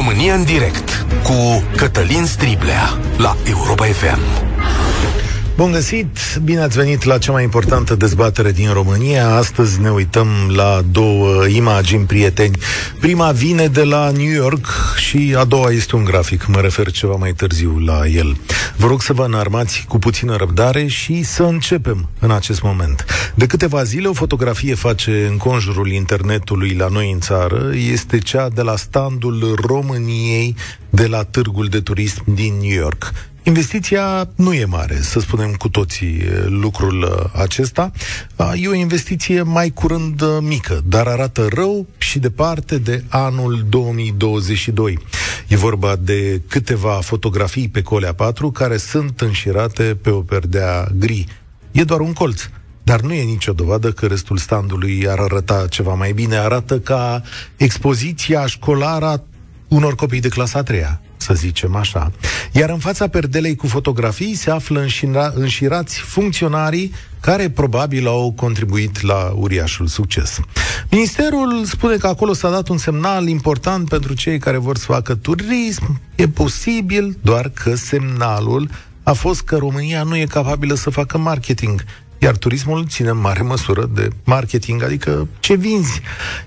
România în direct cu Cătălin Striblea la Europa FM. Bun găsit! Bine ați venit la cea mai importantă dezbatere din România. Astăzi ne uităm la două imagini prieteni. Prima vine de la New York și a doua este un grafic. Mă refer ceva mai târziu la el. Vă rog să vă înarmați cu puțină răbdare și să începem în acest moment. De câteva zile o fotografie face în conjurul internetului la noi în țară. Este cea de la standul României de la târgul de turism din New York. Investiția nu e mare, să spunem cu toții lucrul acesta. E o investiție mai curând mică, dar arată rău și departe de anul 2022. E vorba de câteva fotografii pe Colea 4 care sunt înșirate pe o perdea gri. E doar un colț. Dar nu e nicio dovadă că restul standului ar arăta ceva mai bine. Arată ca expoziția școlară a unor copii de clasa 3 să zicem așa. Iar în fața perdelei cu fotografii se află înșira, înșirați funcționarii care probabil au contribuit la uriașul succes. Ministerul spune că acolo s-a dat un semnal important pentru cei care vor să facă turism. E posibil, doar că semnalul a fost că România nu e capabilă să facă marketing iar turismul ține în mare măsură de marketing, adică ce vinzi.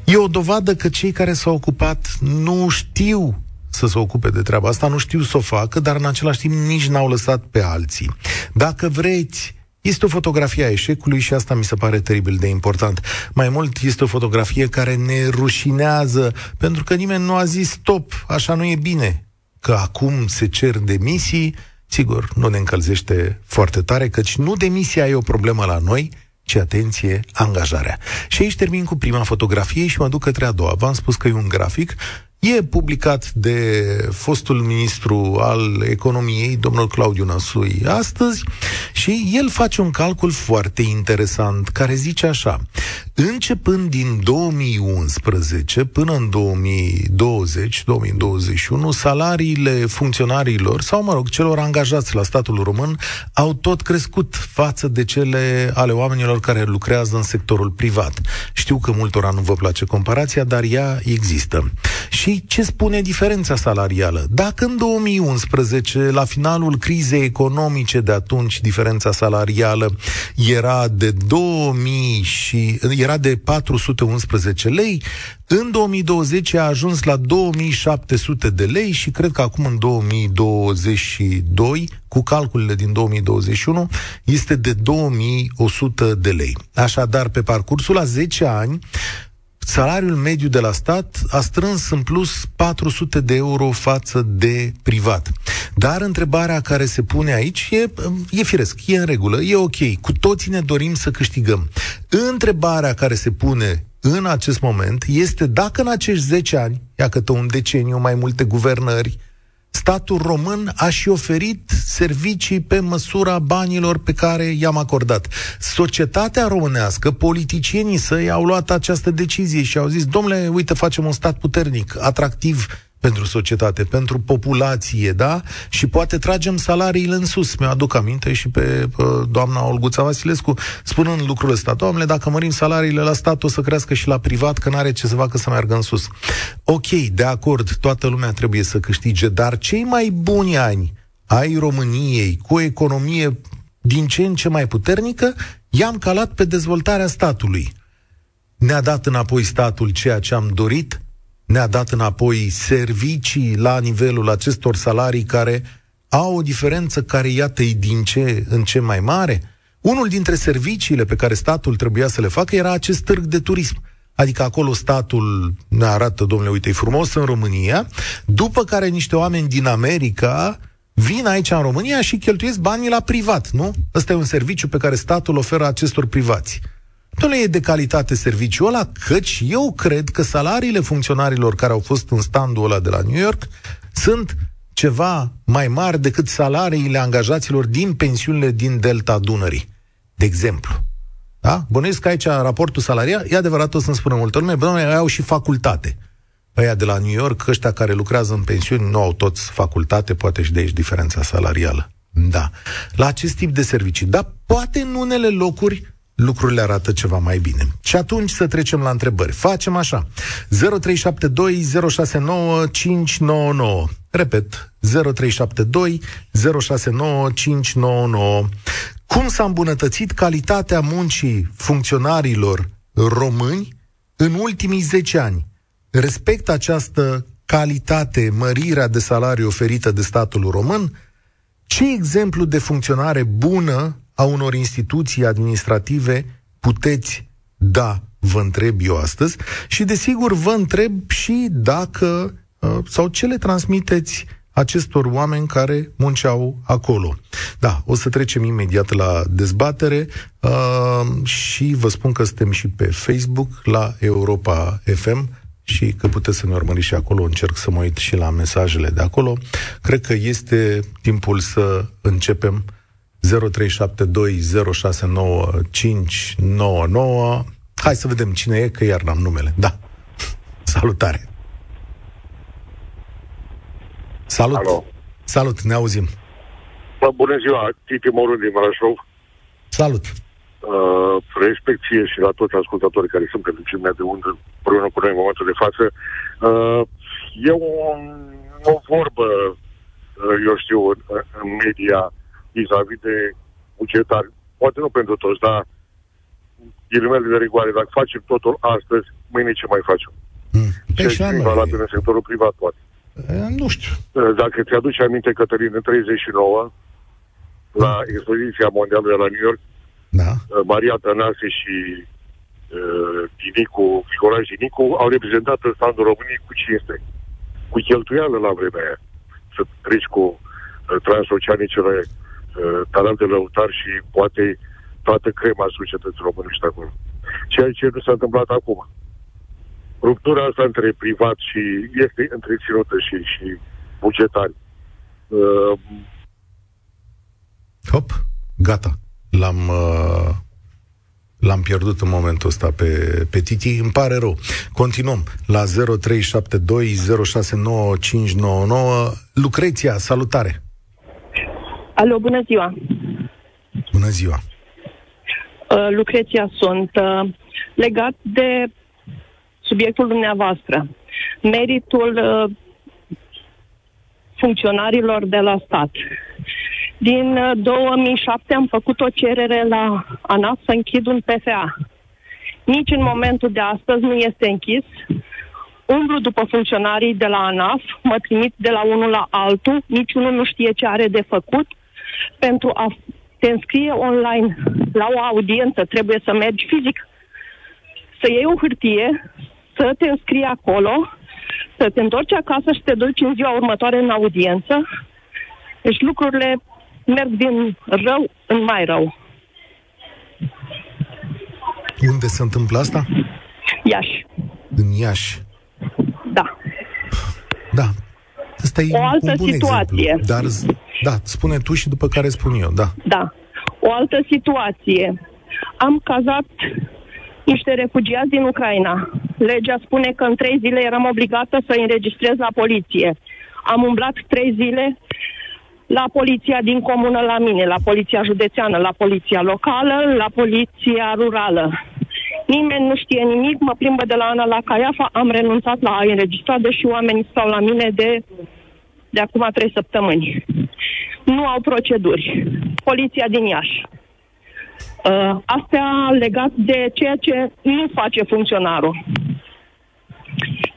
E o dovadă că cei care s-au ocupat nu știu să se ocupe de treaba asta, nu știu să o facă, dar în același timp nici n-au lăsat pe alții. Dacă vreți, este o fotografie a eșecului și asta mi se pare teribil de important. Mai mult, este o fotografie care ne rușinează, pentru că nimeni nu a zis stop, așa nu e bine. Că acum se cer demisii, sigur, nu ne încălzește foarte tare, căci nu demisia e o problemă la noi, ci atenție, angajarea. Și aici termin cu prima fotografie și mă duc către a doua. V-am spus că e un grafic E publicat de fostul ministru al economiei, domnul Claudiu Năsui, astăzi și el face un calcul foarte interesant care zice așa. Începând din 2011 până în 2020-2021, salariile funcționarilor sau, mă rog, celor angajați la statul român au tot crescut față de cele ale oamenilor care lucrează în sectorul privat. Știu că multora nu vă place comparația, dar ea există. Și ce spune diferența salarială? Dacă în 2011, la finalul crizei economice de atunci, diferența salarială era de 2000 și era de 411 lei, în 2020 a ajuns la 2700 de lei și cred că acum în 2022, cu calculele din 2021, este de 2100 de lei. Așadar, pe parcursul a 10 ani, salariul mediu de la stat a strâns în plus 400 de euro față de privat. Dar întrebarea care se pune aici e, e firesc, e în regulă, e ok. Cu toții ne dorim să câștigăm. Întrebarea care se pune în acest moment este dacă în acești 10 ani, iacă un deceniu, mai multe guvernări, statul român a și oferit servicii pe măsura banilor pe care i-am acordat. Societatea românească, politicienii săi au luat această decizie și au zis, domnule, uite, facem un stat puternic, atractiv pentru societate, pentru populație, da? Și poate tragem salariile în sus. Mi-aduc aminte și pe uh, doamna Olguța Vasilescu spunând lucrul ăsta. Doamne, dacă mărim salariile la stat, o să crească și la privat, că n-are ce să facă să meargă în sus. Ok, de acord, toată lumea trebuie să câștige, dar cei mai buni ani ai României, cu o economie din ce în ce mai puternică, i-am calat pe dezvoltarea statului. Ne-a dat înapoi statul ceea ce am dorit, ne-a dat înapoi servicii la nivelul acestor salarii care au o diferență care, iată, e din ce în ce mai mare. Unul dintre serviciile pe care statul trebuia să le facă era acest târg de turism. Adică acolo statul ne arată, domnule, uite, e frumos în România, după care niște oameni din America vin aici în România și cheltuiesc banii la privat, nu? Ăsta e un serviciu pe care statul oferă acestor privați nu le e de calitate serviciul ăla, căci eu cred că salariile funcționarilor care au fost în standul ăla de la New York sunt ceva mai mari decât salariile angajaților din pensiunile din Delta Dunării. De exemplu. Da? Bănuiesc că aici raportul salarial, e adevărat, o să-mi spună multă lume, bă, au și facultate. Aia de la New York, ăștia care lucrează în pensiuni, nu au toți facultate, poate și de aici diferența salarială. Da. La acest tip de servicii. Dar poate în unele locuri lucrurile arată ceva mai bine. Și atunci să trecem la întrebări. Facem așa. 0372 069 599. Repet, 0372 069 599. Cum s-a îmbunătățit calitatea muncii funcționarilor români în ultimii 10 ani? Respectă această calitate, mărirea de salariu oferită de statul român? Ce exemplu de funcționare bună a unor instituții administrative puteți da, vă întreb eu astăzi, și desigur vă întreb și dacă uh, sau ce le transmiteți acestor oameni care munceau acolo. Da, o să trecem imediat la dezbatere uh, și vă spun că suntem și pe Facebook la Europa FM și că puteți să ne urmăriți și acolo. Încerc să mă uit și la mesajele de acolo. Cred că este timpul să începem 0372069599. Hai să vedem cine e, că iar n-am numele. Da. Salutare. Salut. Alo. Salut, ne auzim. Bă, bună ziua, Titi Morun din Brașov. Salut. Uh, respecție și la toți ascultătorii care sunt pentru cine de unde împreună cu noi în momentul de față. Uh, e o, o vorbă, uh, eu știu, în, în media vis-a-vis de bugetari. Poate nu pentru toți, dar ghilimele de rigoare, dacă facem totul astăzi, mâine ce mai facem? Mm. Ce e valabil în sectorul privat, poate. E, nu știu. Dacă ți-aduce aminte, Cătălin, în 39, la expoziția mondială de la New York, da. Maria Tănase și uh, Dinicu, Nicolae Dinicu, au reprezentat în standul României cu cinste, cu cheltuială la vremea aia. Să treci cu uh, transoceanicele uh, talent de lăutar și poate toată crema societății românești acolo. Ceea ce nu s-a întâmplat acum. Ruptura asta între privat și este întreținută și, și bugetari. Uh, Hop, gata. L-am, uh, l-am pierdut în momentul ăsta pe, pe Titi. Îmi pare rău. Continuăm la 0372069599. Lucreția, salutare! Alo, bună ziua! Bună ziua! Uh, Lucreția sunt. Uh, legat de subiectul dumneavoastră, meritul uh, funcționarilor de la stat. Din 2007 uh, am făcut o cerere la ANAF să închid un PFA. Nici în momentul de astăzi nu este închis. Umblu după funcționarii de la ANAF, mă trimit de la unul la altul, niciunul nu știe ce are de făcut. Pentru a te înscrie online la o audiență trebuie să mergi fizic, să iei o hârtie, să te înscrii acolo, să te întorci acasă și te duci în ziua următoare în audiență. Deci lucrurile merg din rău în mai rău. Unde se întâmplă asta? Iași. În Iași. Da. Da. Asta e o altă un bun situație. Exemplu. Dar, da, spune tu și după care spun eu, da. Da. O altă situație. Am cazat niște refugiați din Ucraina. Legea spune că în trei zile eram obligată să înregistrez la poliție. Am umblat trei zile la poliția din comună la mine, la poliția județeană, la poliția locală, la poliția rurală. Nimeni nu știe nimic, mă plimbă de la Ana la Caiafa, am renunțat la a înregistra, deși oamenii stau la mine de, de acum trei săptămâni. Nu au proceduri. Poliția din Iași. Uh, astea legat de ceea ce nu face funcționarul.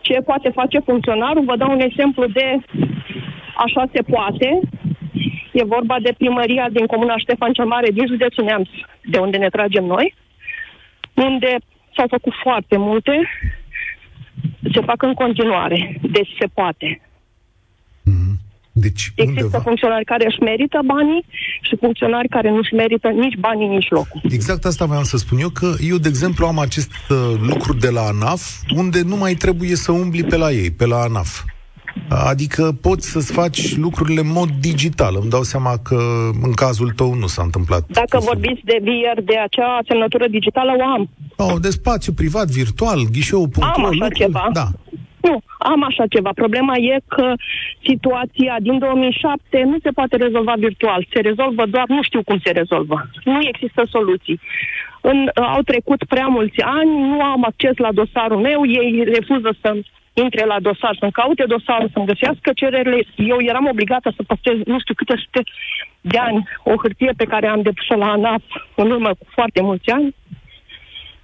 Ce poate face funcționarul? Vă dau un exemplu de așa se poate. E vorba de primăria din comuna Ștefan cel Mare din județul Neamț, de unde ne tragem noi, unde s-au făcut foarte multe, se fac în continuare, deci se poate. Mm-hmm. Deci, Există undeva... funcționari care își merită banii și funcționari care nu își merită nici banii, nici locul. Exact asta vreau să spun eu, că eu, de exemplu, am acest uh, lucru de la ANAF, unde nu mai trebuie să umbli pe la ei, pe la ANAF. Adică poți să-ți faci lucrurile în mod digital. Îmi dau seama că în cazul tău nu s-a întâmplat. Dacă vorbiți de VR, de acea semnătură digitală, o am. Oh, de spațiu privat, virtual, ghișeu.ro. Am așa lucruri, ceva. Da. Nu, am așa ceva. Problema e că situația din 2007 nu se poate rezolva virtual. Se rezolvă doar, nu știu cum se rezolvă. Nu există soluții. în, au trecut prea mulți ani, nu am acces la dosarul meu, ei refuză să intre la dosar, să-mi caute dosarul, să-mi găsească cererile. Eu eram obligată să păstrez nu știu câte sute de ani o hârtie pe care am depus-o la ANAP în urmă cu foarte mulți ani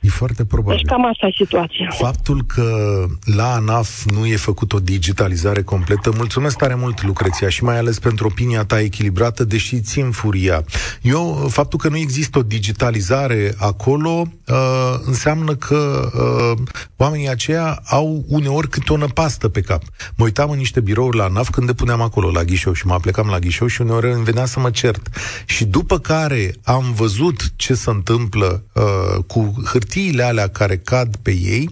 E foarte probabil. Deci cam asta e situația. Faptul că la ANAF nu e făcut o digitalizare completă, mulțumesc tare mult, Lucreția, și mai ales pentru opinia ta echilibrată, deși țin furia. Eu, faptul că nu există o digitalizare acolo, uh, înseamnă că uh, oamenii aceia au uneori câte o năpastă pe cap. Mă uitam în niște birouri la ANAF când depuneam acolo, la ghișou, și mă aplecam la ghișou și uneori îmi venea să mă cert. Și după care am văzut ce se întâmplă uh, cu hârtie hârtiile alea care cad pe ei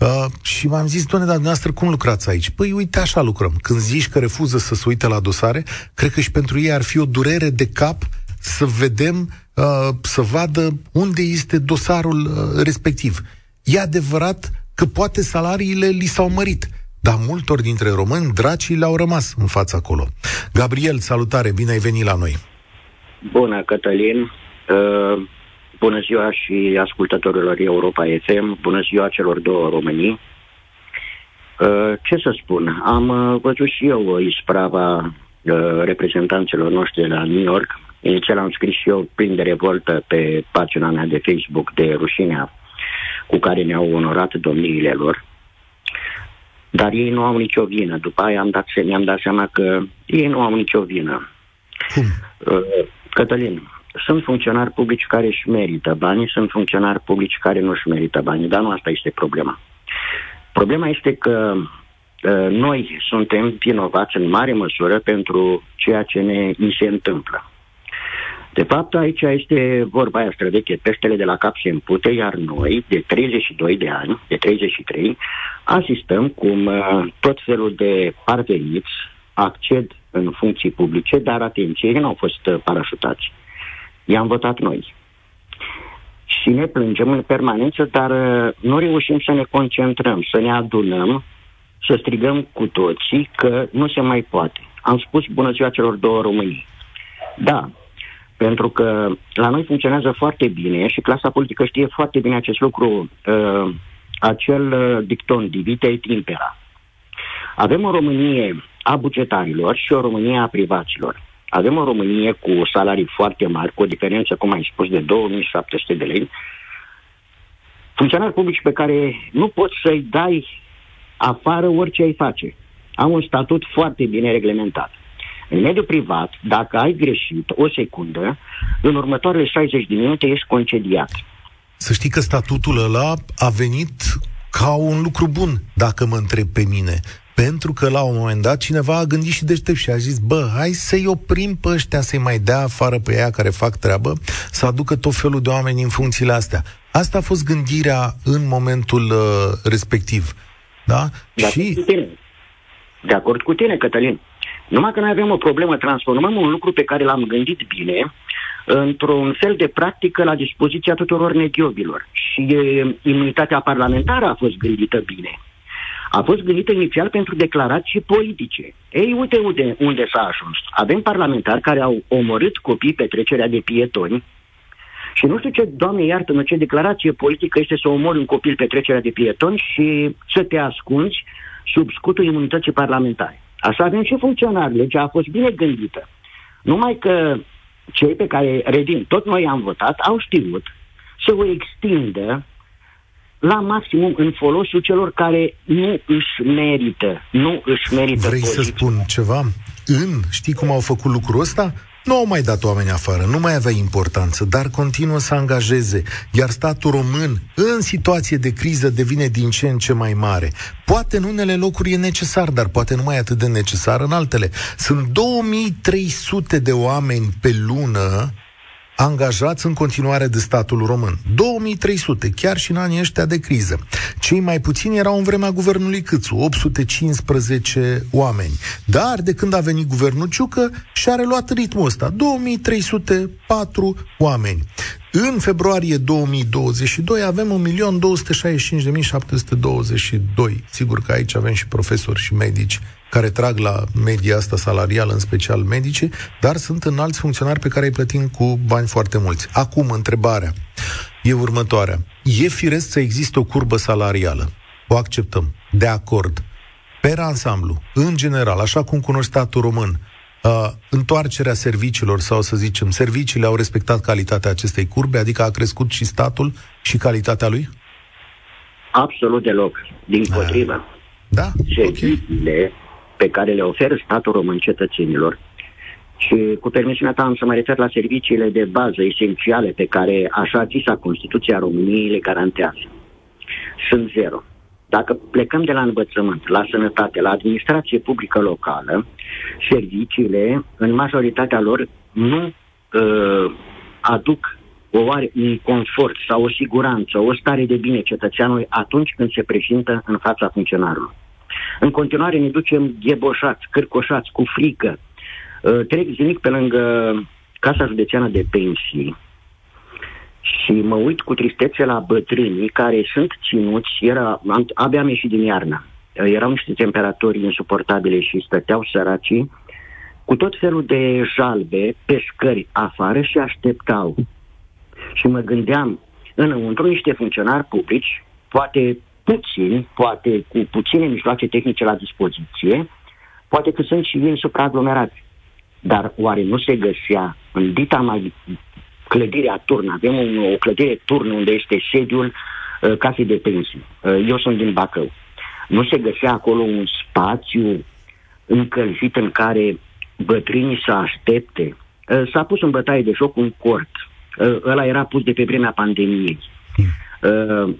uh, și m-am zis, doamne, dar dumneavoastră cum lucrați aici? Păi uite, așa lucrăm. Când zici că refuză să se uite la dosare, cred că și pentru ei ar fi o durere de cap să vedem, uh, să vadă unde este dosarul uh, respectiv. E adevărat că poate salariile li s-au mărit, dar multor dintre români, dracii le-au rămas în fața acolo. Gabriel, salutare, bine ai venit la noi. Bună, Cătălin. Uh, Bună ziua și ascultătorilor Europa FM, bună ziua celor două Românii. Uh, ce să spun, am uh, văzut și eu isprava uh, reprezentanților noștri de la New York. Inițial am scris și eu plin de revoltă pe pagina mea de Facebook de rușinea cu care ne-au onorat domniile lor. Dar ei nu au nicio vină. După aia am dat, mi-am dat seama că ei nu au nicio vină. Cum? Cătălin, sunt funcționari publici care își merită banii, sunt funcționari publici care nu își merită banii, dar nu asta este problema. Problema este că uh, noi suntem vinovați în mare măsură pentru ceea ce ne ni se întâmplă. De fapt, aici este vorba aia străveche, peștele de la cap se împute, iar noi, de 32 de ani, de 33, asistăm cum uh, tot felul de parveniți acced în funcții publice, dar atenție, ei nu au fost uh, parașutați i-am votat noi. Și ne plângem în permanență, dar uh, nu reușim să ne concentrăm, să ne adunăm, să strigăm cu toții că nu se mai poate. Am spus bună ziua celor două Românii. Da, pentru că la noi funcționează foarte bine și clasa politică știe foarte bine acest lucru, uh, acel uh, dicton, divite et impera. Avem o Românie a bugetarilor și o Românie a privaților. Avem o Românie cu salarii foarte mari, cu o diferență, cum ai spus, de 2700 de lei. Funcționari publici pe care nu poți să-i dai afară orice ai face. Au un statut foarte bine reglementat. În mediul privat, dacă ai greșit o secundă, în următoarele 60 de minute ești concediat. Să știi că statutul ăla a venit ca un lucru bun, dacă mă întreb pe mine pentru că la un moment dat cineva a gândit și deștept și a zis, bă, hai să-i oprim pe ăștia, să-i mai dea afară pe ea care fac treabă, să aducă tot felul de oameni în funcțiile astea. Asta a fost gândirea în momentul uh, respectiv. Da? De și... Cu tine. De acord cu tine, Cătălin. Numai că noi avem o problemă, transformăm un lucru pe care l-am gândit bine într-un fel de practică la dispoziția tuturor mediobilor. Și e, imunitatea parlamentară a fost gândită bine a fost gândită inițial pentru declarații politice. Ei, uite unde, unde s-a ajuns. Avem parlamentari care au omorât copii pe trecerea de pietoni și nu știu ce, Doamne iartă-mă, ce declarație politică este să omori un copil pe trecerea de pietoni și să te ascunzi sub scutul imunității parlamentare. Așa avem și funcționari. Legea a fost bine gândită. Numai că cei pe care, revin, tot noi am votat, au știut să o extindă la maximum în folosul celor care nu își merită, nu își merită Vrei poziția. să spun ceva? În, știi cum au făcut lucrul ăsta? Nu au mai dat oameni afară, nu mai avea importanță, dar continuă să angajeze, iar statul român, în situație de criză, devine din ce în ce mai mare. Poate în unele locuri e necesar, dar poate nu mai atât de necesar în altele. Sunt 2300 de oameni pe lună angajați în continuare de statul român. 2300, chiar și în anii ăștia de criză. Cei mai puțini erau în vremea guvernului Câțu, 815 oameni. Dar de când a venit guvernul Ciucă și-a reluat ritmul ăsta, 2304 oameni. În februarie 2022 avem 1.265.722. Sigur că aici avem și profesori și medici care trag la media asta salarială, în special medici, dar sunt înalți funcționari pe care îi plătim cu bani foarte mulți. Acum, întrebarea. e următoarea. E firesc să existe o curbă salarială. O acceptăm. De acord. Per ansamblu, în general, așa cum cunoști statul român, uh, întoarcerea serviciilor sau să zicem, serviciile au respectat calitatea acestei curbe, adică a crescut și statul și calitatea lui? Absolut deloc. Din ah. potrivă. Da? Serviciile okay. pe care le oferă statul român cetățenilor și cu permisiunea ta am să mă refer la serviciile de bază esențiale pe care așa zisa Constituția României le garantează. Sunt zero. Dacă plecăm de la învățământ, la sănătate, la administrație publică locală, serviciile, în majoritatea lor, nu uh, aduc o oare, un confort sau o siguranță, o stare de bine cetățeanului atunci când se prezintă în fața funcționarului. În continuare ne ducem gheboșați, cârcoșați, cu frică. Uh, trec zilnic pe lângă Casa Județeană de Pensii și mă uit cu tristețe la bătrânii care sunt ținuți, era, am, abia am ieșit din iarnă, erau niște temperaturi insuportabile și stăteau săracii cu tot felul de jalbe pe scări afară și așteptau. Și mă gândeam, înăuntru niște funcționari publici, poate puțini, poate cu puține mijloace tehnice la dispoziție, poate că sunt și ei supraaglomerați. Dar oare nu se găsea în dita mai clădirea Turn. Avem un, o clădire Turn unde este sediul uh, casei de pensii. Uh, eu sunt din Bacău. Nu se găsea acolo un spațiu încălzit în care bătrânii să aștepte. Uh, s-a pus în bătaie de joc un cort. Uh, ăla era pus de pe vremea pandemiei. Uh,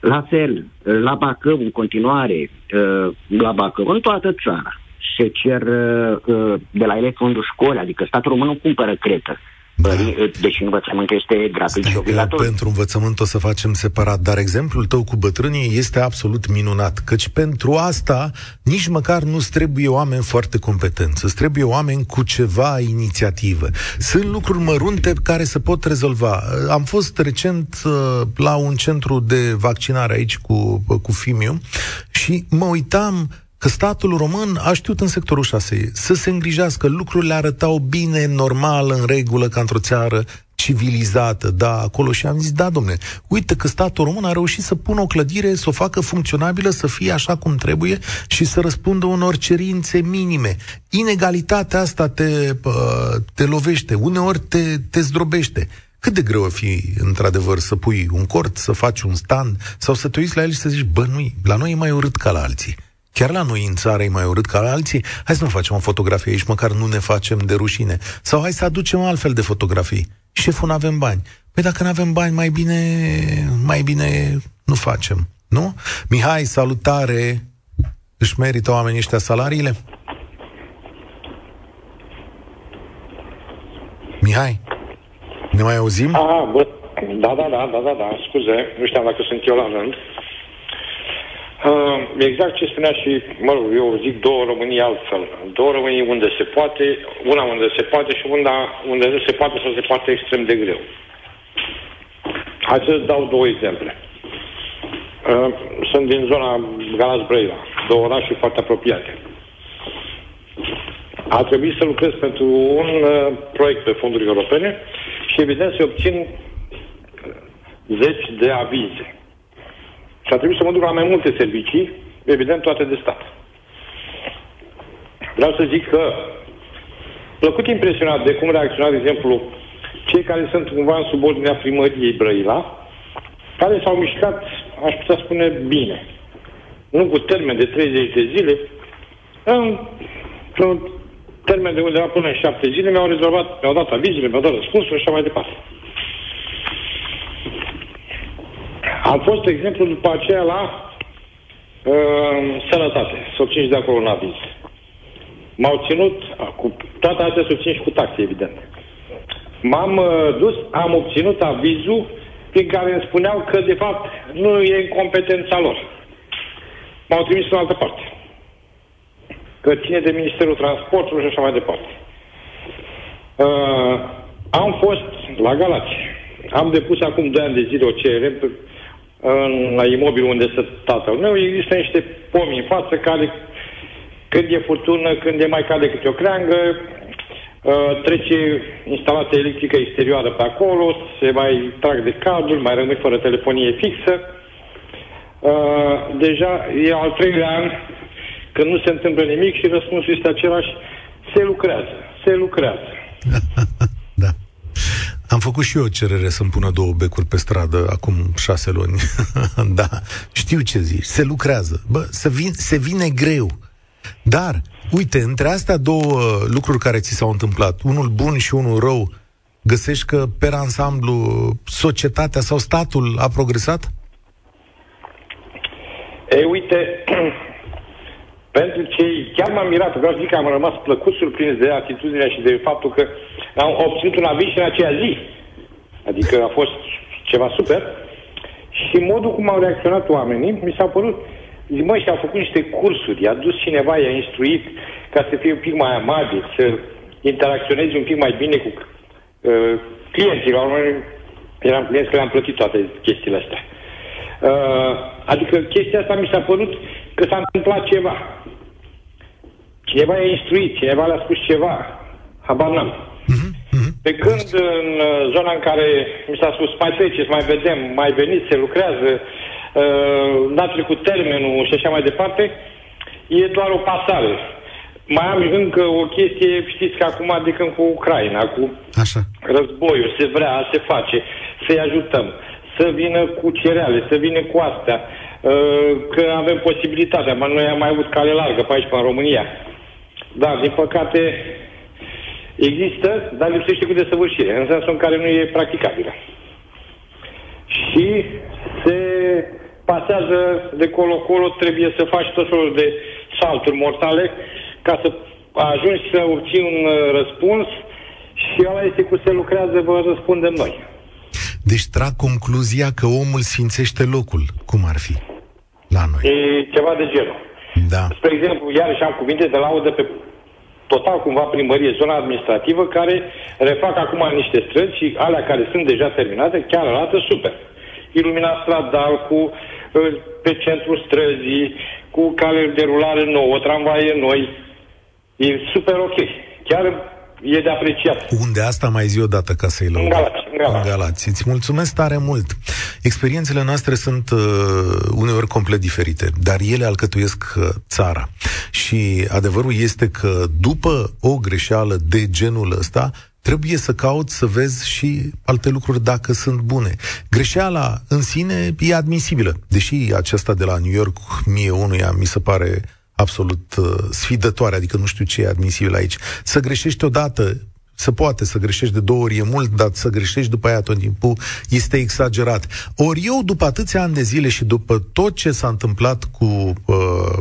la fel, uh, la Bacău, în continuare, uh, la Bacău, în toată țara, se cer uh, de la ele fondul școli, adică statul român nu cumpără cretă. Da. Deci învățământul este gratuit și obligatoriu. Pentru învățământ o să facem separat, dar exemplul tău cu bătrânii este absolut minunat, căci pentru asta nici măcar nu trebuie oameni foarte competenți, îți trebuie oameni cu ceva inițiativă. Sunt lucruri mărunte care se pot rezolva. Am fost recent uh, la un centru de vaccinare aici cu, cu Fimiu și mă uitam că statul român a știut în sectorul 6 să se îngrijească, lucrurile arătau bine, normal, în regulă, ca într-o țară civilizată, da, acolo și am zis, da, domne, uite că statul român a reușit să pună o clădire, să o facă funcționabilă, să fie așa cum trebuie și să răspundă unor cerințe minime. Inegalitatea asta te, te lovește, uneori te, te zdrobește. Cât de greu o fi, într-adevăr, să pui un cort, să faci un stand sau să te uiți la el și să zici, bă, nu la noi e mai urât ca la alții. Chiar la noi în țară e mai urât ca la alții? Hai să nu facem o fotografie aici, măcar nu ne facem de rușine. Sau hai să aducem altfel de fotografii. Șeful, nu avem bani. Păi dacă nu avem bani, mai bine, mai bine nu facem. Nu? Mihai, salutare! Își merită oamenii ăștia salariile? Mihai, ne mai auzim? Aha, bă, da, da, da, da, da, da, scuze, nu știam dacă sunt eu la rând. Uh, exact ce spunea și, mă rog, eu zic două Românii altfel. Două Românii unde se poate, una unde se poate și una unde nu se poate sau se poate extrem de greu. Hai să dau două exemple. Uh, sunt din zona Galați Brăila, două orașe foarte apropiate. A trebuit să lucrez pentru un uh, proiect pe fonduri europene și evident se obțin zeci de avize și a trebuit să mă duc la mai multe servicii, evident toate de stat. Vreau să zic că plăcut impresionat de cum reacționează, de exemplu, cei care sunt cumva în subordinea primăriei Brăila, care s-au mișcat, aș putea spune, bine. Nu cu termen de 30 de zile, în un termen de undeva până în 7 zile mi-au rezolvat, mi-au dat avizile, mi-au dat răspunsuri și așa mai departe. Am fost, de exemplu, după aceea la uh, sănătate, să obțin și de acolo un aviz. M-au ținut, cu toate astea să obțin și cu taxe, evident. M-am uh, dus, am obținut avizul prin care îmi spuneau că, de fapt, nu e în competența lor. M-au trimis în altă parte. Că ține de Ministerul Transportului și așa mai departe. Uh, am fost la Galați. Am depus acum 2 ani de zile o cerere în, la imobil unde stă tatăl meu, există niște pomi în față care când e furtună, când e mai cade câte o creangă, uh, trece instalația electrică exterioară pe acolo, se mai trag de cabluri, mai rămâi fără telefonie fixă. Uh, deja e al treilea an când nu se întâmplă nimic și răspunsul este același, se lucrează, se lucrează. da. Am făcut și eu o cerere să-mi pună două becuri pe stradă acum șase luni. da, știu ce zici, se lucrează. Bă, se, vin, se vine greu. Dar, uite, între astea două lucruri care ți s-au întâmplat, unul bun și unul rău, găsești că, pe ansamblu, societatea sau statul a progresat? E, uite, pentru cei, chiar m-am mirat, vreau să zic că am rămas plăcut surprins de atitudinea și de faptul că am obținut un aviz și în aceea zi. Adică a fost ceva super. Și modul cum au reacționat oamenii, mi s-a părut, zic, măi, și-au făcut niște cursuri, i-a dus cineva, i-a instruit ca să fie un pic mai amabil, să interacționeze un pic mai bine cu uh, clienții. La urmă, eram clienți că le-am plătit toate chestiile astea. Uh, adică chestia asta mi s-a părut că s-a întâmplat ceva. Cineva i-a instruit, cineva le-a spus ceva. Habar n-am. Uh-huh. Pe când în uh, zona în care mi s-a spus mai treceți, mai vedem, mai veniți, se lucrează, uh, n-a trecut termenul și așa mai departe, e doar o pasare. Mai am încă o chestie, știți că acum adică cu Ucraina, cu Așa. războiul, se vrea, se face, să-i ajutăm, să vină cu cereale, să vină cu astea, uh, că avem posibilitatea, dar noi am mai avut cale largă pe aici, pe în România. Dar, din păcate, Există, dar lipsește cu desăvârșire, în sensul în care nu e practicabilă. Și se pasează de colo-colo, trebuie să faci tot felul de salturi mortale ca să ajungi să obții un uh, răspuns și ăla este cu se lucrează, vă răspundem noi. Deci trag concluzia că omul sfințește locul. Cum ar fi la noi? E ceva de genul. Da. Spre exemplu, iarăși am cuvinte de laudă pe total cumva primărie, zona administrativă, care refac acum niște străzi și alea care sunt deja terminate chiar arată super. Iluminat stradal cu uh, pe centrul străzii, cu cale de rulare nouă, tramvaie noi. E super ok. Chiar e de apreciat. Unde asta mai zi o dată ca să-i lăudăm? În Galați. În Galați. În Galați. Îți mulțumesc tare mult. Experiențele noastre sunt uh, uneori complet diferite, dar ele alcătuiesc uh, țara. Și adevărul este că după o greșeală de genul ăsta, trebuie să cauți să vezi și alte lucruri dacă sunt bune. Greșeala în sine e admisibilă, deși aceasta de la New York, mie unuia, mi se pare absolut uh, sfidătoare, adică nu știu ce e admisibil aici. Să greșești odată, se poate să greșești de două ori e mult, dar să greșești după aia tot timpul este exagerat. Ori eu, după atâția ani de zile și după tot ce s-a întâmplat cu uh,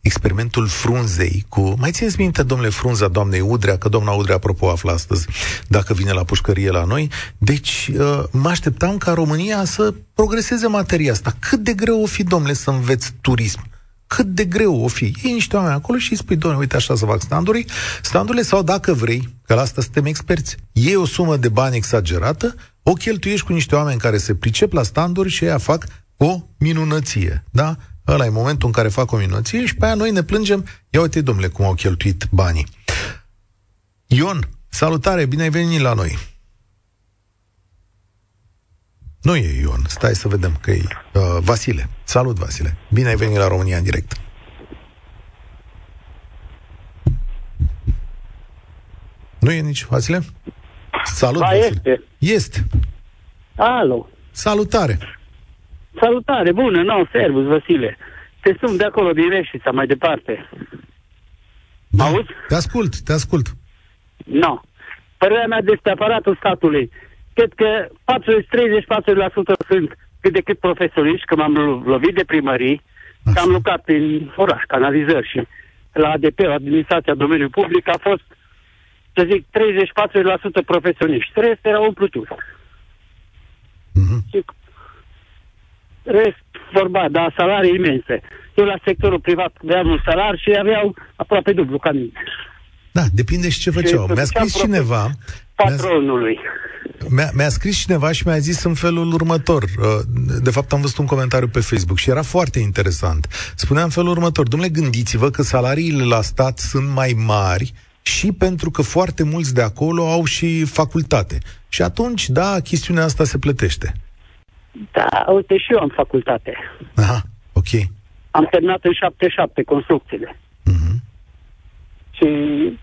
experimentul frunzei cu... Mai țineți minte, domnule Frunza, doamnei Udrea, că doamna Udrea, apropo, află astăzi dacă vine la pușcărie la noi. Deci, uh, mă așteptam ca România să progreseze materia asta. Cât de greu o fi, domnule, să înveți turism? Cât de greu o fi. Iei niște oameni acolo și îi spui, doamne, uite așa să fac standurile, standurile sau dacă vrei, că la asta suntem experți, iei o sumă de bani exagerată, o cheltuiești cu niște oameni care se pricep la standuri și ea fac o minunăție, da? Ăla e momentul în care fac o minunăție și pe aia noi ne plângem, ia uite, domnule, cum au cheltuit banii. Ion, salutare, bine ai venit la noi. Nu e Ion, stai să vedem că e uh, Vasile. Salut, Vasile. Bine ai venit la România în direct. Nu e nici Vasile? Salut, Ba, Vasile. este. Este. Alo. Salutare. Salutare, bună, no, servus, Vasile. Te sunt de acolo, din Reșița, mai departe. Da. Auzi? Te ascult, te ascult. No. Părerea mea despre aparatul statului. Cred că 30-40% sunt cât de cât profesioniști, că m-am lo- lovit de primării, că am lucrat prin oraș, canalizări și la ADP, administrația domeniului public, a fost, să zic, 30-40% profesioniști. Restul erau umplutură. Mhm. Și rest, vorba, dar salarii imense. Eu la sectorul privat aveam un salar și aveau aproape dublu ca mine. Da, depinde și ce făceau. Mi-a scris făceam cineva, mi-a, Patronului. mi-a, mi-a scris cineva și mi-a zis în felul următor. uh, De fapt, am văzut un comentariu pe Facebook și era foarte interesant. Spunea în felul următor, domnule, gândiți-vă că salariile la stat sunt mai mari și pentru că foarte mulți de acolo au și facultate. Și atunci, da, chestiunea asta se plătește. Da, uite, și eu am facultate. Aha, ok. Am terminat în 77 construcțiile. Uh-huh. Și,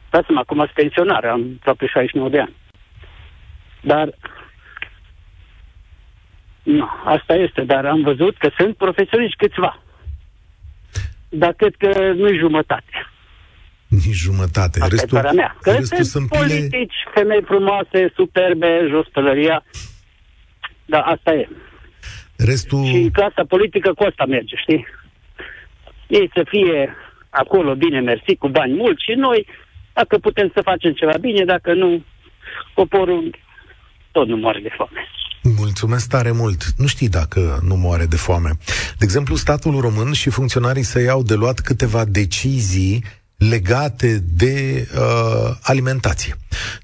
dați seama, acum sunt pensionar, am aproape 69 de ani. Dar, nu, asta este, dar am văzut că sunt profesioniști câțiva. Dar cred că nu-i jumătate. Nici jumătate. Asta restul, e mea. Că restul sunt politici, pile... femei frumoase, superbe, jos pălăria. Da, asta e. Restul... Și clasa politică cu asta merge, știi? Ei să fie acolo bine mersi, cu bani mulți și noi, dacă putem să facem ceva bine, dacă nu, poporul tot nu moare de foame. Mulțumesc tare mult. Nu știi dacă nu moare de foame. De exemplu, statul român și funcționarii să iau de luat câteva decizii legate de uh, alimentație.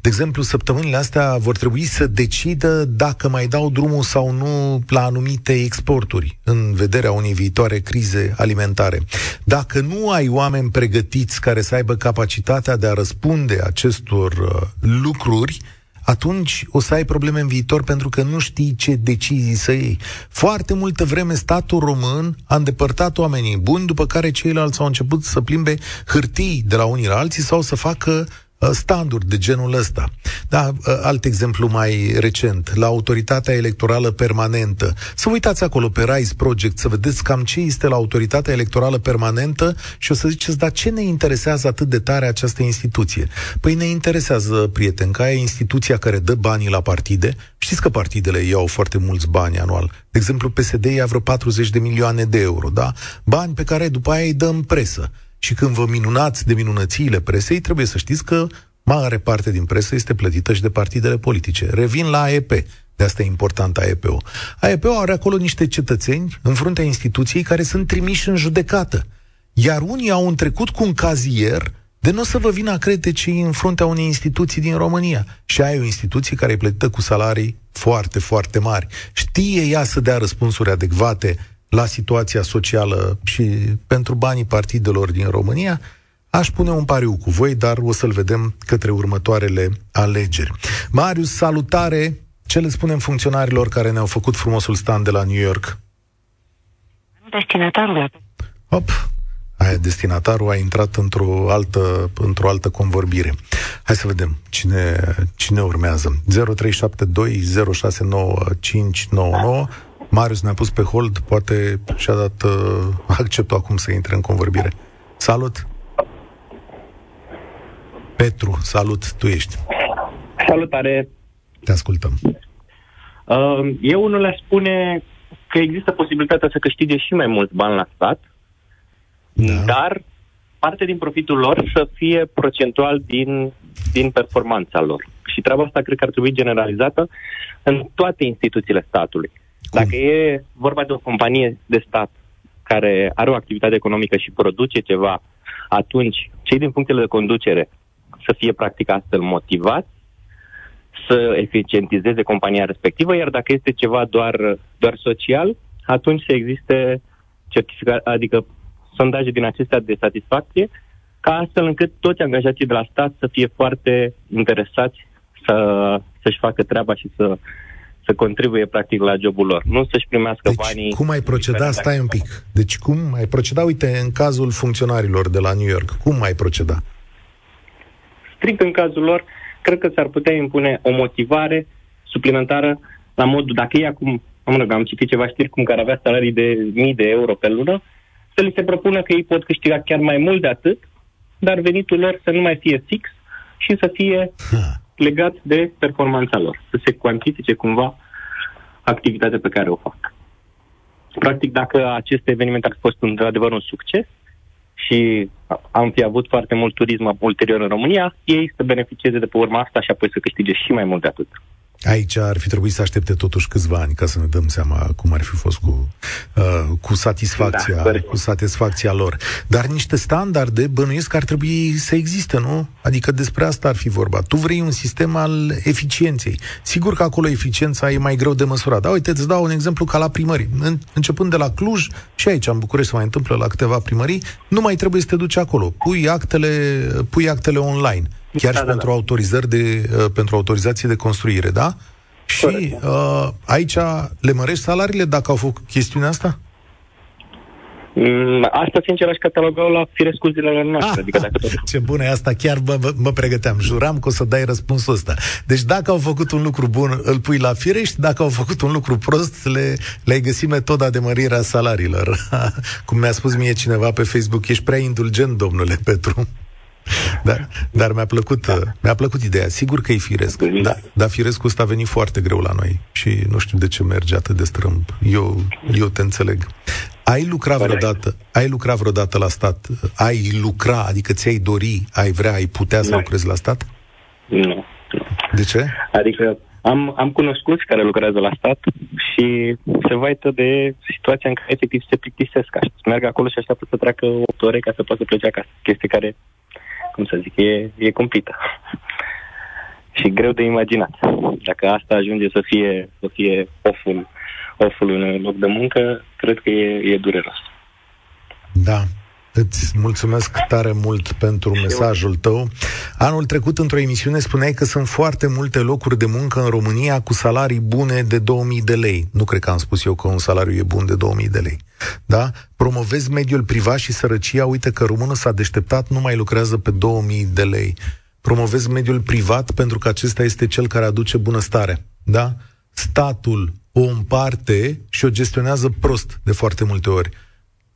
De exemplu, săptămânile astea vor trebui să decidă dacă mai dau drumul sau nu la anumite exporturi în vederea unei viitoare crize alimentare. Dacă nu ai oameni pregătiți care să aibă capacitatea de a răspunde acestor uh, lucruri, atunci o să ai probleme în viitor pentru că nu știi ce decizii să iei. Foarte multă vreme statul român a îndepărtat oamenii buni, după care ceilalți au început să plimbe hârtii de la unii la alții sau să facă Uh, standuri de genul ăsta. Da, uh, alt exemplu mai recent, la Autoritatea Electorală Permanentă. Să uitați acolo pe RISE Project, să vedeți cam ce este la Autoritatea Electorală Permanentă și o să ziceți, dar ce ne interesează atât de tare această instituție? Păi ne interesează, prieten, că e instituția care dă banii la partide. Știți că partidele iau foarte mulți bani anual. De exemplu, PSD ia vreo 40 de milioane de euro, da? Bani pe care după aia îi dăm presă. Și când vă minunați de minunățiile presei, trebuie să știți că mare parte din presă este plătită și de partidele politice. Revin la AEP. De asta e important AEP-ul. AEP-ul are acolo niște cetățeni în fruntea instituției care sunt trimiși în judecată. Iar unii au întrecut cu un cazier de nu o să vă vină a crede ce în fruntea unei instituții din România. Și ai o instituție care e plătită cu salarii foarte, foarte mari. Știe ea să dea răspunsuri adecvate la situația socială și pentru banii partidelor din România, aș pune un pariu cu voi, dar o să-l vedem către următoarele alegeri. Marius, salutare! Ce le spunem funcționarilor care ne-au făcut frumosul stand de la New York? Destinatarul. Hop, aia, destinatarul a intrat într-o altă, într-o altă convorbire. Hai să vedem cine, cine urmează. 0372069599 Marius ne-a pus pe hold, poate și-a dat uh, acceptul acum să intre în convorbire. Salut! Petru, salut, tu ești. Salutare! Te ascultăm. Uh, eu nu le spune că există posibilitatea să câștige și mai mulți bani la stat, da. dar parte din profitul lor să fie procentual din, din performanța lor. Și treaba asta cred că ar trebui generalizată în toate instituțiile statului. Cum? Dacă e vorba de o companie de stat care are o activitate economică și produce ceva, atunci cei din punctele de conducere să fie practic astfel motivați să eficientizeze compania respectivă, iar dacă este ceva doar, doar social, atunci să existe certificat, adică sondaje din acestea de satisfacție, ca astfel încât toți angajații de la stat să fie foarte interesați să, să-și facă treaba și să să contribuie practic la jobul lor, nu să-și primească deci, banii. cum ai proceda? Stai un pic. Deci cum ai proceda? Uite, în cazul funcționarilor de la New York, cum ai proceda? Strict în cazul lor, cred că s-ar putea impune o motivare suplimentară la modul, dacă ei acum, am, rog, am citit ceva știri cum care avea salarii de mii de euro pe lună, să li se propună că ei pot câștiga chiar mai mult de atât, dar venitul lor să nu mai fie fix și să fie ha legat de performanța lor, să se cuantifice cumva activitatea pe care o fac. Practic, dacă acest eveniment ar fi fost într-adevăr un succes și am fi avut foarte mult turism ulterior în România, ei să beneficieze de pe urma asta și apoi să câștige și mai mult de atât. Aici ar fi trebuit să aștepte totuși câțiva ani ca să ne dăm seama cum ar fi fost cu, uh, cu satisfacția, da, cu satisfacția lor. Dar niște standarde bănuiesc că ar trebui să existe, nu? Adică despre asta ar fi vorba. Tu vrei un sistem al eficienței. Sigur că acolo eficiența e mai greu de măsurat. Da, uite, îți dau un exemplu ca la primării. În, începând de la Cluj și aici în București se mai întâmplă la câteva primării, nu mai trebuie să te duci acolo. Pui actele, pui actele online chiar da, și da, pentru da. autorizări de, uh, pentru autorizații de construire, da? Și uh, aici le mărești salariile dacă au făcut chestiunea asta? Mm, asta, sincer, aș cataloga la firescu zilele noastre. Ah, adică dacă tot... Ce bună e asta, chiar mă, mă, mă pregăteam. Juram că o să dai răspunsul ăsta. Deci dacă au făcut un lucru bun, îl pui la firești, dacă au făcut un lucru prost, le, le-ai găsit metoda de mărire a salariilor. Cum mi-a spus mie cineva pe Facebook, ești prea indulgent, domnule Petru. Da, dar mi-a plăcut, da. mi-a plăcut ideea. Sigur că e firesc. Da, dar firescul ăsta a venit foarte greu la noi și nu știu de ce merge atât de strâmb. Eu, eu te înțeleg. Ai lucrat vreodată, ai lucrat vreodată la stat? Ai lucra, adică ți-ai dori, ai vrea, ai putea să nu. lucrezi la stat? Nu, De ce? Adică am, am cunoscuți care lucrează la stat și se vaită de situația în care efectiv se plictisesc. Aș, merg acolo și așteaptă să treacă 8 ore ca să poată să plece acasă. Chestie care, cum să zic, e, e cumplită. și greu de imaginat. Dacă asta ajunge să fie, să fie oful oful în loc de muncă, cred că e, e dureros. Da, Îți mulțumesc tare mult pentru mesajul tău. Anul trecut, într-o emisiune, spuneai că sunt foarte multe locuri de muncă în România cu salarii bune de 2000 de lei. Nu cred că am spus eu că un salariu e bun de 2000 de lei. Da? Promovezi mediul privat și sărăcia. Uite că românul s-a deșteptat, nu mai lucrează pe 2000 de lei. Promovezi mediul privat pentru că acesta este cel care aduce bunăstare. Da? Statul o împarte și o gestionează prost de foarte multe ori.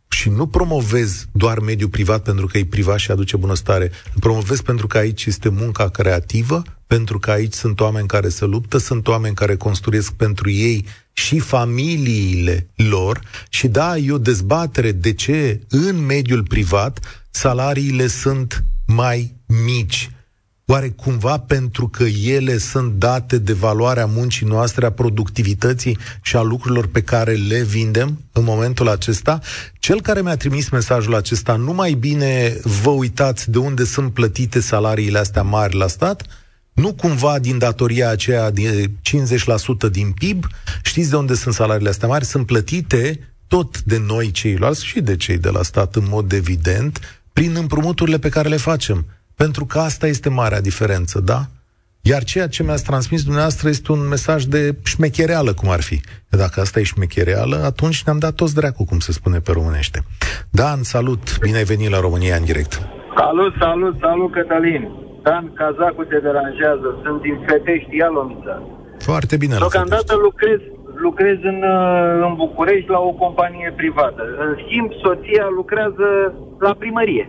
Și nu promovezi doar mediul privat pentru că e privat și aduce bunăstare. Îl promovezi pentru că aici este munca creativă, pentru că aici sunt oameni care se luptă, sunt oameni care construiesc pentru ei și familiile lor. Și da, e o dezbatere de ce în mediul privat salariile sunt mai mici Oare cumva pentru că ele sunt date de valoarea muncii noastre, a productivității și a lucrurilor pe care le vindem în momentul acesta? Cel care mi-a trimis mesajul acesta, nu mai bine vă uitați de unde sunt plătite salariile astea mari la stat? Nu cumva din datoria aceea de 50% din PIB? Știți de unde sunt salariile astea mari? Sunt plătite tot de noi ceilalți și de cei de la stat în mod evident, prin împrumuturile pe care le facem. Pentru că asta este marea diferență, da? Iar ceea ce mi-ați transmis dumneavoastră este un mesaj de șmechereală, cum ar fi. Dacă asta e șmechereală, atunci ne-am dat toți dracu, cum se spune pe românește. Dan, salut! Bine ai venit la România în direct! Salut, salut, salut, Cătălin! Dan Cazacu te deranjează, sunt din Fetești, Ialomița. Foarte bine Deocamdată lucrez, lucrez în, uh, în București la o companie privată. În schimb, soția lucrează la primărie.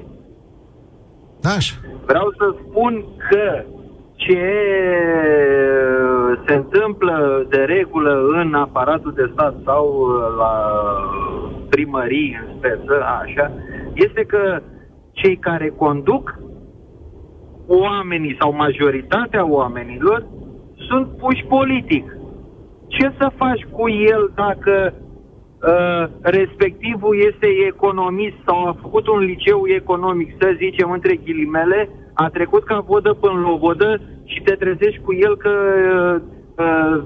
Așa. Vreau să spun că ce se întâmplă de regulă în aparatul de stat sau la primării în speță, așa, este că cei care conduc oamenii sau majoritatea oamenilor sunt puși politic. Ce să faci cu el dacă Uh, respectivul este economist sau a făcut un liceu economic, să zicem între ghilimele, a trecut ca vodă până la vodă și te trezești cu el că uh,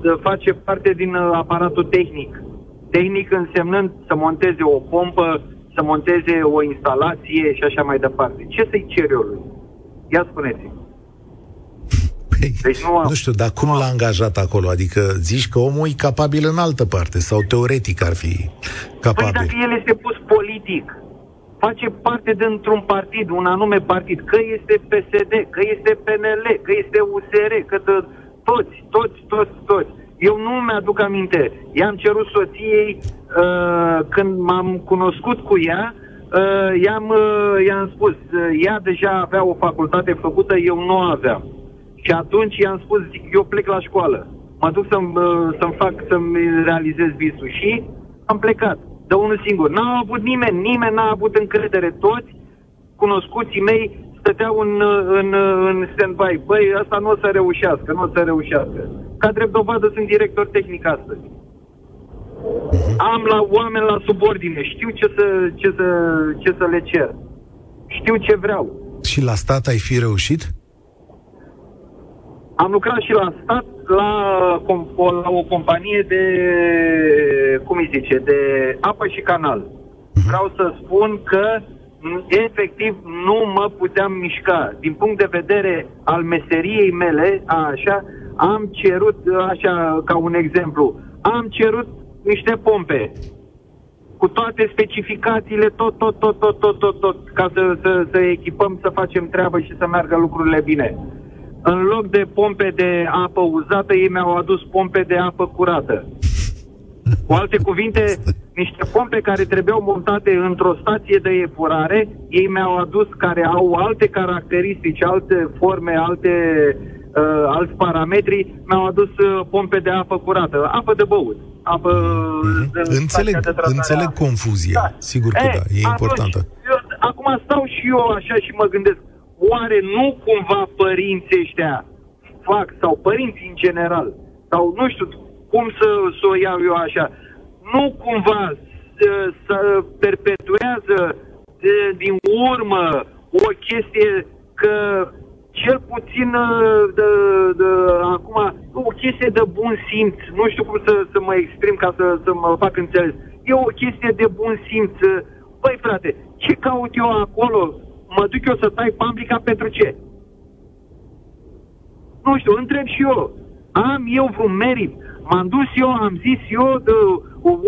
uh, face parte din uh, aparatul tehnic. Tehnic însemnând să monteze o pompă, să monteze o instalație și așa mai departe. Ce să-i cer eu lui? Ia spuneți-mi. Păi, deci nu, am... nu știu, dar cum l-a angajat acolo? Adică zici că omul e capabil în altă parte sau teoretic ar fi capabil. Păi dacă el este pus politic, face parte dintr-un partid, un anume partid, că este PSD, că este PNL, că este USR, că de, toți, toți, toți, toți. Eu nu mi-aduc aminte. I-am cerut soției uh, când m-am cunoscut cu ea, uh, i-am, uh, i-am spus, uh, ea deja avea o facultate făcută, eu nu aveam. Și atunci i-am spus, zic, eu plec la școală. Mă duc să-mi, uh, să-mi fac, să-mi realizez visul. Și am plecat. De unul singur. N-a avut nimeni, nimeni n-a avut încredere. Toți cunoscuții mei stăteau în, în, în stand-by. Băi, asta nu o să reușească, nu o să reușească. Ca drept dovadă sunt director tehnic astăzi. Am la oameni la subordine, știu ce să, ce să, ce să le cer. Știu ce vreau. Și la stat ai fi reușit? Am lucrat și la stat, la, la o companie de, cum îi zice, de apă și canal. Mhm. Vreau să spun că efectiv nu mă puteam mișca. Din punct de vedere al meseriei mele, așa, am cerut, așa, ca un exemplu, am cerut niște pompe cu toate specificațiile, tot, tot, tot, tot, tot, tot, tot ca să, să, să echipăm, să facem treabă și să meargă lucrurile bine. În loc de pompe de apă uzată, ei mi-au adus pompe de apă curată. Cu alte cuvinte, niște pompe care trebuiau montate într-o stație de epurare, ei mi-au adus care au alte caracteristici, alte forme, alte uh, alți parametri, mi-au adus uh, pompe de apă curată, apă de băut, apă mm-hmm. de înțeleg, de înțeleg confuzia, da. sigur că e, da, e importantă. Eu, acum stau și eu așa și mă gândesc, oare nu cumva părinții ăștia fac, sau părinții în general, sau nu știu cum să, să o iau eu așa, nu cumva să, să perpetuează de, din urmă o chestie că cel puțin de, de, acum o chestie de bun simț, nu știu cum să, să mă exprim ca să, să mă fac înțeles. E o chestie de bun simț. Păi frate, ce caut eu acolo? Mă duc eu să tai pamblica pentru ce? Nu știu, întreb și eu. Am eu vreun merit? M-am dus eu, am zis eu de,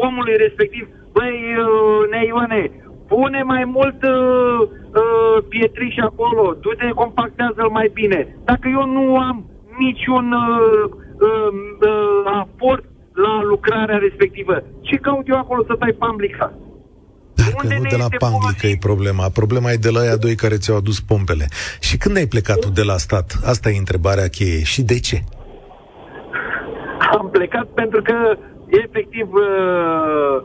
omului respectiv, băi, uh, Neioane, pune mai mult uh, uh, pietriș acolo, du-te, compactează-l mai bine. Dacă eu nu am niciun uh, uh, uh, aport la lucrarea respectivă, ce caut eu acolo să tai pamblica? Dacă Unde nu de la Panglică e problema. Problema e de la aia doi care ți-au adus pompele. Și când ai plecat tu de la stat? Asta e întrebarea cheie. Și de ce? Am plecat pentru că, efectiv, uh,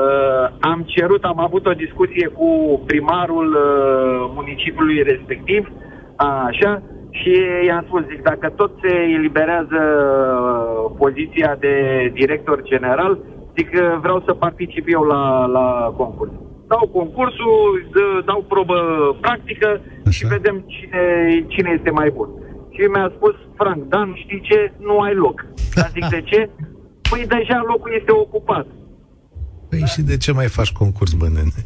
uh, am cerut, am avut o discuție cu primarul uh, municipiului respectiv, așa, și i-am spus, zic, dacă tot se eliberează uh, poziția de director general, zic că vreau să particip eu la, la concurs. Dau concursul, dau probă practică Așa. și vedem cine, cine este mai bun. Și mi-a spus, Frank, Dan, știi ce? Nu ai loc. Dar zic, de ce? Păi deja locul este ocupat. Păi și de ce mai faci concurs, bănene?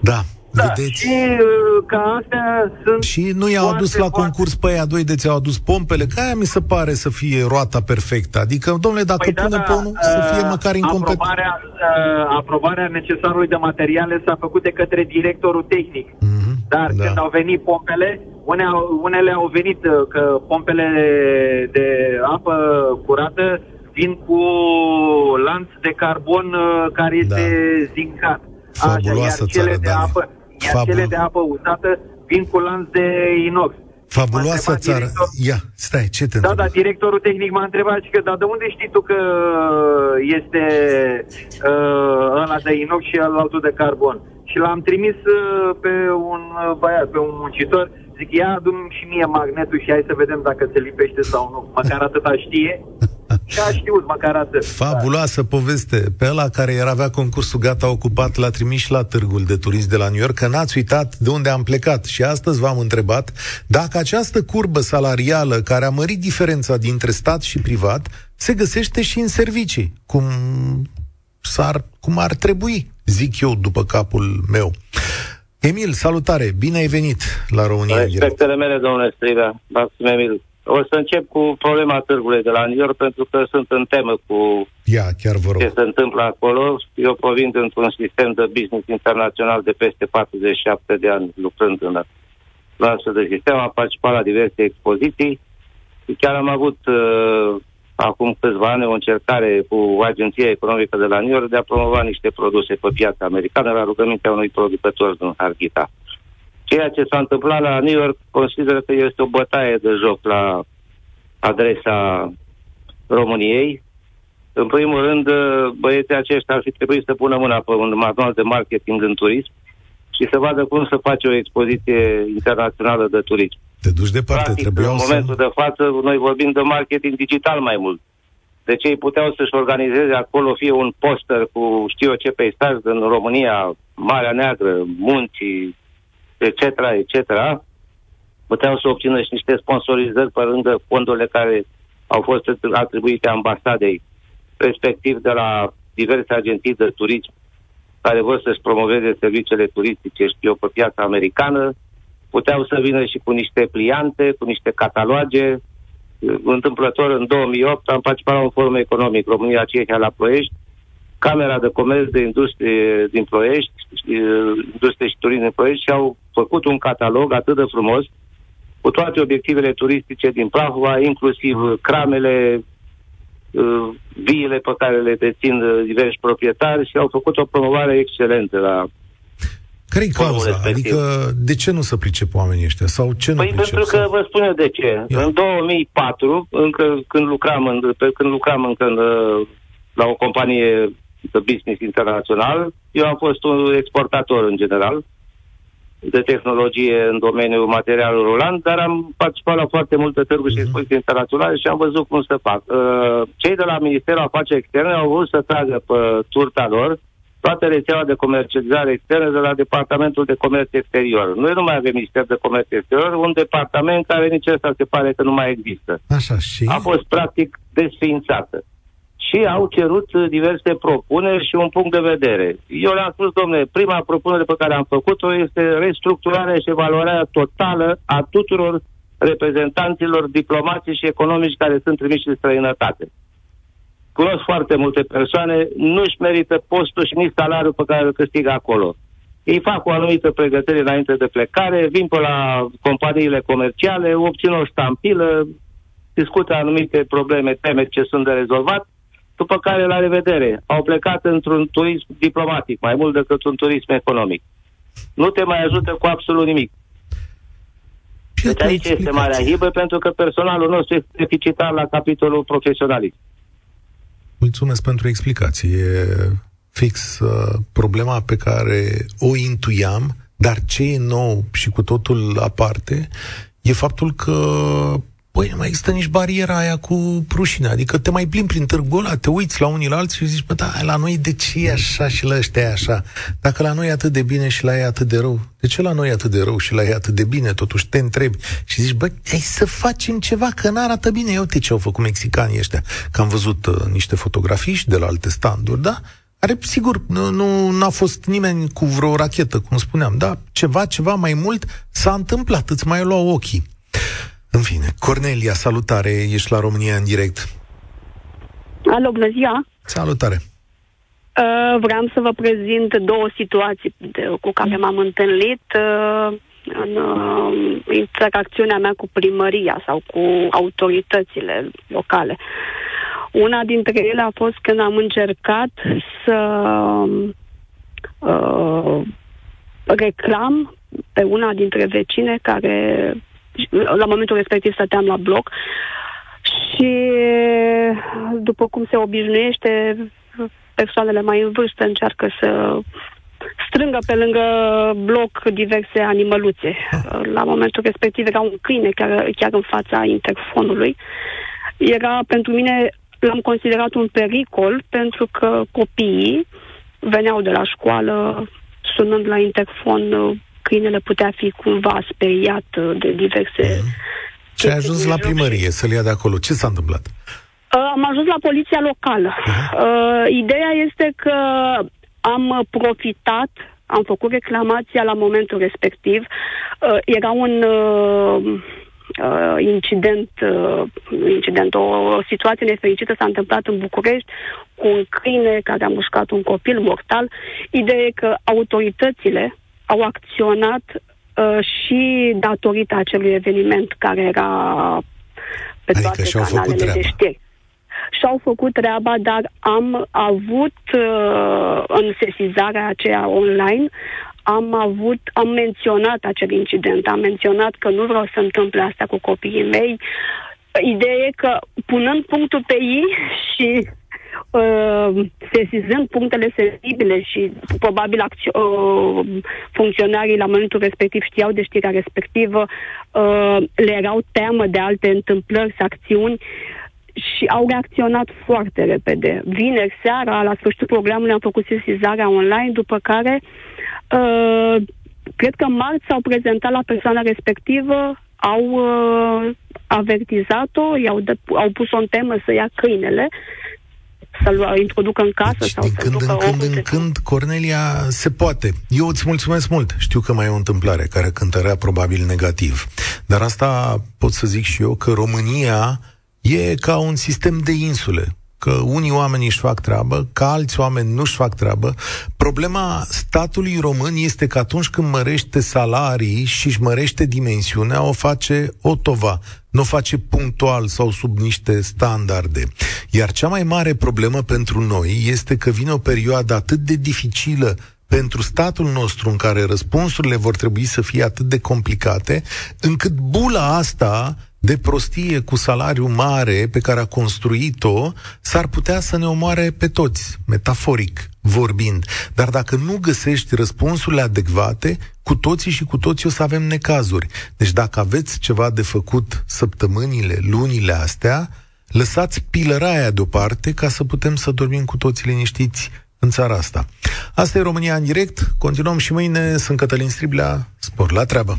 Da, da, Vedeți? și uh, ca astea sunt... Și nu i-au adus la concurs pe aia doi de ți-au adus pompele, că aia mi se pare să fie roata perfectă. Adică, domnule, dacă păi da, pune da, ponul, uh, să fie măcar incompetent. Aprobarea, uh, aprobarea necesarului de materiale s-a făcut de către directorul tehnic. Mm-hmm, Dar da. când au venit pompele, une, unele au venit uh, că pompele de apă curată vin cu lanț de carbon uh, care este da. zincat. Fabuloasă Așa, iar cele de apă, iar Fabul... cele de apă uzată vin cu lanț de inox. Fabuloasă țară. Director... Ia, stai, ce te Da, da, directorul tehnic m-a întrebat și că, dar de unde știi tu că este uh, ăla de inox și altul de carbon? Și l-am trimis uh, pe un uh, băiat, pe un muncitor, zic, ia adu și mie magnetul și hai să vedem dacă se lipește sau nu. Măcar atâta știe. Și a știut măcar atât. Fabuloasă poveste. Pe ăla care era avea concursul gata ocupat, l-a trimis și la târgul de turism de la New York, că n-ați uitat de unde am plecat. Și astăzi v-am întrebat dacă această curbă salarială care a mărit diferența dintre stat și privat se găsește și în servicii, cum, s-ar, cum ar trebui, zic eu după capul meu. Emil, salutare! Bine ai venit la România Respectele mele, domnule Striga. Maxim Emil. O să încep cu problema târgului de la New York, pentru că sunt în temă cu Ia, chiar vă rog. ce se întâmplă acolo. Eu provin dintr-un sistem de business internațional de peste 47 de ani lucrând în astfel de sistem. Am participat la diverse expoziții și chiar am avut uh, acum câțiva ani o încercare cu Agenția Economică de la New York de a promova niște produse pe piața americană la rugămintea unui producător din Harghita. Ceea ce s-a întâmplat la New York consideră că este o bătaie de joc la adresa României. În primul rând, băieții aceștia ar fi trebuit să pună mâna pe un manual de marketing în turism și să vadă cum să face o expoziție internațională de turism. Te duci departe, Practic, trebuie în să... momentul de față, noi vorbim de marketing digital mai mult. Deci ei puteau să-și organizeze acolo fie un poster cu știu eu ce peisaj în România, Marea Neagră, munții, etc., etc., puteau să obțină și niște sponsorizări pe lângă fondurile care au fost atribuite ambasadei, respectiv de la diverse agenții de turism care vor să-și promoveze serviciile turistice, știu eu, pe piața americană, puteau să vină și cu niște pliante, cu niște cataloage. Întâmplător, în 2008, am participat la un forum economic România-Cehia la Ploiești, Camera de Comerț de Industrie din Ploiești, Industrie și Turism din Ploiești și au făcut un catalog atât de frumos cu toate obiectivele turistice din Prahova, inclusiv cramele, uh, viile pe care le dețin diversi proprietari și au făcut o promovare excelentă la care-i cauza? Respectiv. Adică de ce nu se pricep oamenii ăștia? Sau ce păi nu pricep? pentru că vă spun eu de ce. Ia. În 2004, încă când lucram, în, pe, când lucram încă în, la o companie de business internațional, eu am fost un exportator în general de tehnologie în domeniul materialului rulant, dar am participat la foarte multe târguri și mhm. expoziții internaționale și am văzut cum se fac. Uh, cei de la Ministerul Afaceri Externe au vrut să tragă pe turta lor toată rețeaua de comercializare externă de la Departamentul de Comerț Exterior. Noi nu mai avem Minister de Comerț Exterior, un departament care nici ăsta se pare că nu mai există. Așa, și? A fost practic desființată și au cerut diverse propuneri și un punct de vedere. Eu le-am spus, domnule, prima propunere pe care am făcut-o este restructurarea și evaluarea totală a tuturor reprezentanților diplomatici și economici care sunt trimiși în străinătate. Cunosc foarte multe persoane, nu-și merită postul și nici salariul pe care îl câștigă acolo. Ei fac o anumită pregătire înainte de plecare, vin pe la companiile comerciale, obțin o ștampilă, discută anumite probleme, teme ce sunt de rezolvat după care, la revedere, au plecat într-un turism diplomatic, mai mult decât un turism economic. Nu te mai ajută cu absolut nimic. Deci aici este marea hibă, pentru că personalul nostru este deficitar la capitolul profesionalist. Mulțumesc pentru explicație. E fix uh, problema pe care o intuiam, dar ce e nou și cu totul aparte, e faptul că Păi nu mai există nici bariera aia cu rușine, adică te mai plimbi prin târgul ăla, te uiți la unii la alții și zici, bă, da, la noi de ce e așa și la ăștia e așa? Dacă la noi e atât de bine și la ei atât de rău, de ce la noi e atât de rău și la ei atât de bine? Totuși te întrebi și zici, bă, hai să facem ceva, că n-arată bine. Eu uite ce au făcut mexicanii ăștia, că am văzut uh, niște fotografii și de la alte standuri, da? Are, sigur, nu, nu a fost nimeni cu vreo rachetă, cum spuneam, da? Ceva, ceva mai mult s-a întâmplat, îți mai luau ochii. În fine, Cornelia, salutare, ești la România în direct. Alo, bună ziua! Salutare! Uh, vreau să vă prezint două situații de, cu care m-am întâlnit uh, în uh, interacțiunea mea cu primăria sau cu autoritățile locale. Una dintre ele a fost când am încercat să uh, reclam pe una dintre vecine care la momentul respectiv stăteam la bloc și după cum se obișnuiește, persoanele mai în vârstă încearcă să strângă pe lângă bloc diverse animăluțe. La momentul respectiv era un câine chiar, chiar în fața interfonului. Era pentru mine, l-am considerat un pericol pentru că copiii veneau de la școală sunând la interfon câinele putea fi cumva speriat uh, de diverse... Mm-hmm. Și ai ajuns la primărie să-l ia de acolo. Ce s-a întâmplat? Uh, am ajuns la poliția locală. Uh-huh. Uh, ideea este că am profitat, am făcut reclamația la momentul respectiv. Uh, era un uh, uh, incident, uh, incident o, o situație nefericită s-a întâmplat în București cu un câine care a mușcat un copil mortal. Ideea e că autoritățile au acționat uh, și datorită acelui eveniment care era pe adică toate și-au canalele făcut de știri. Și-au făcut treaba, dar am avut uh, în sesizarea aceea online, am avut, am menționat acel incident, am menționat că nu vreau să întâmple asta cu copiii mei. Ideea e că punând punctul pe ei și uh, sesizând punctele sensibile și probabil acțio- uh, funcționarii la momentul respectiv știau de știrea respectivă, uh, le erau teamă de alte întâmplări, acțiuni și au reacționat foarte repede. Vineri seara, la sfârșitul programului, am făcut sesizarea online, după care uh, cred că marți s-au prezentat la persoana respectivă, au uh, avertizat-o, i-au de- au pus-o în temă să ia câinele să-l introducă în casă deci, sau din să-l când ducă în când oriunde. în când, Cornelia, se poate. Eu îți mulțumesc mult. Știu că mai e o întâmplare care cântărea probabil negativ. Dar asta pot să zic și eu că România e ca un sistem de insule că unii oameni își fac treabă, că alți oameni nu își fac treabă. Problema statului român este că atunci când mărește salarii și își mărește dimensiunea, o face otova, nu o face punctual sau sub niște standarde. Iar cea mai mare problemă pentru noi este că vine o perioadă atât de dificilă pentru statul nostru în care răspunsurile vor trebui să fie atât de complicate, încât bula asta de prostie cu salariu mare pe care a construit-o, s-ar putea să ne omoare pe toți, metaforic vorbind. Dar dacă nu găsești răspunsurile adecvate, cu toții și cu toții o să avem necazuri. Deci dacă aveți ceva de făcut săptămânile, lunile astea, lăsați pilăraia deoparte ca să putem să dormim cu toții liniștiți în țara asta. Asta e România în direct. Continuăm și mâine. Sunt Cătălin Striblea. Spor la treabă!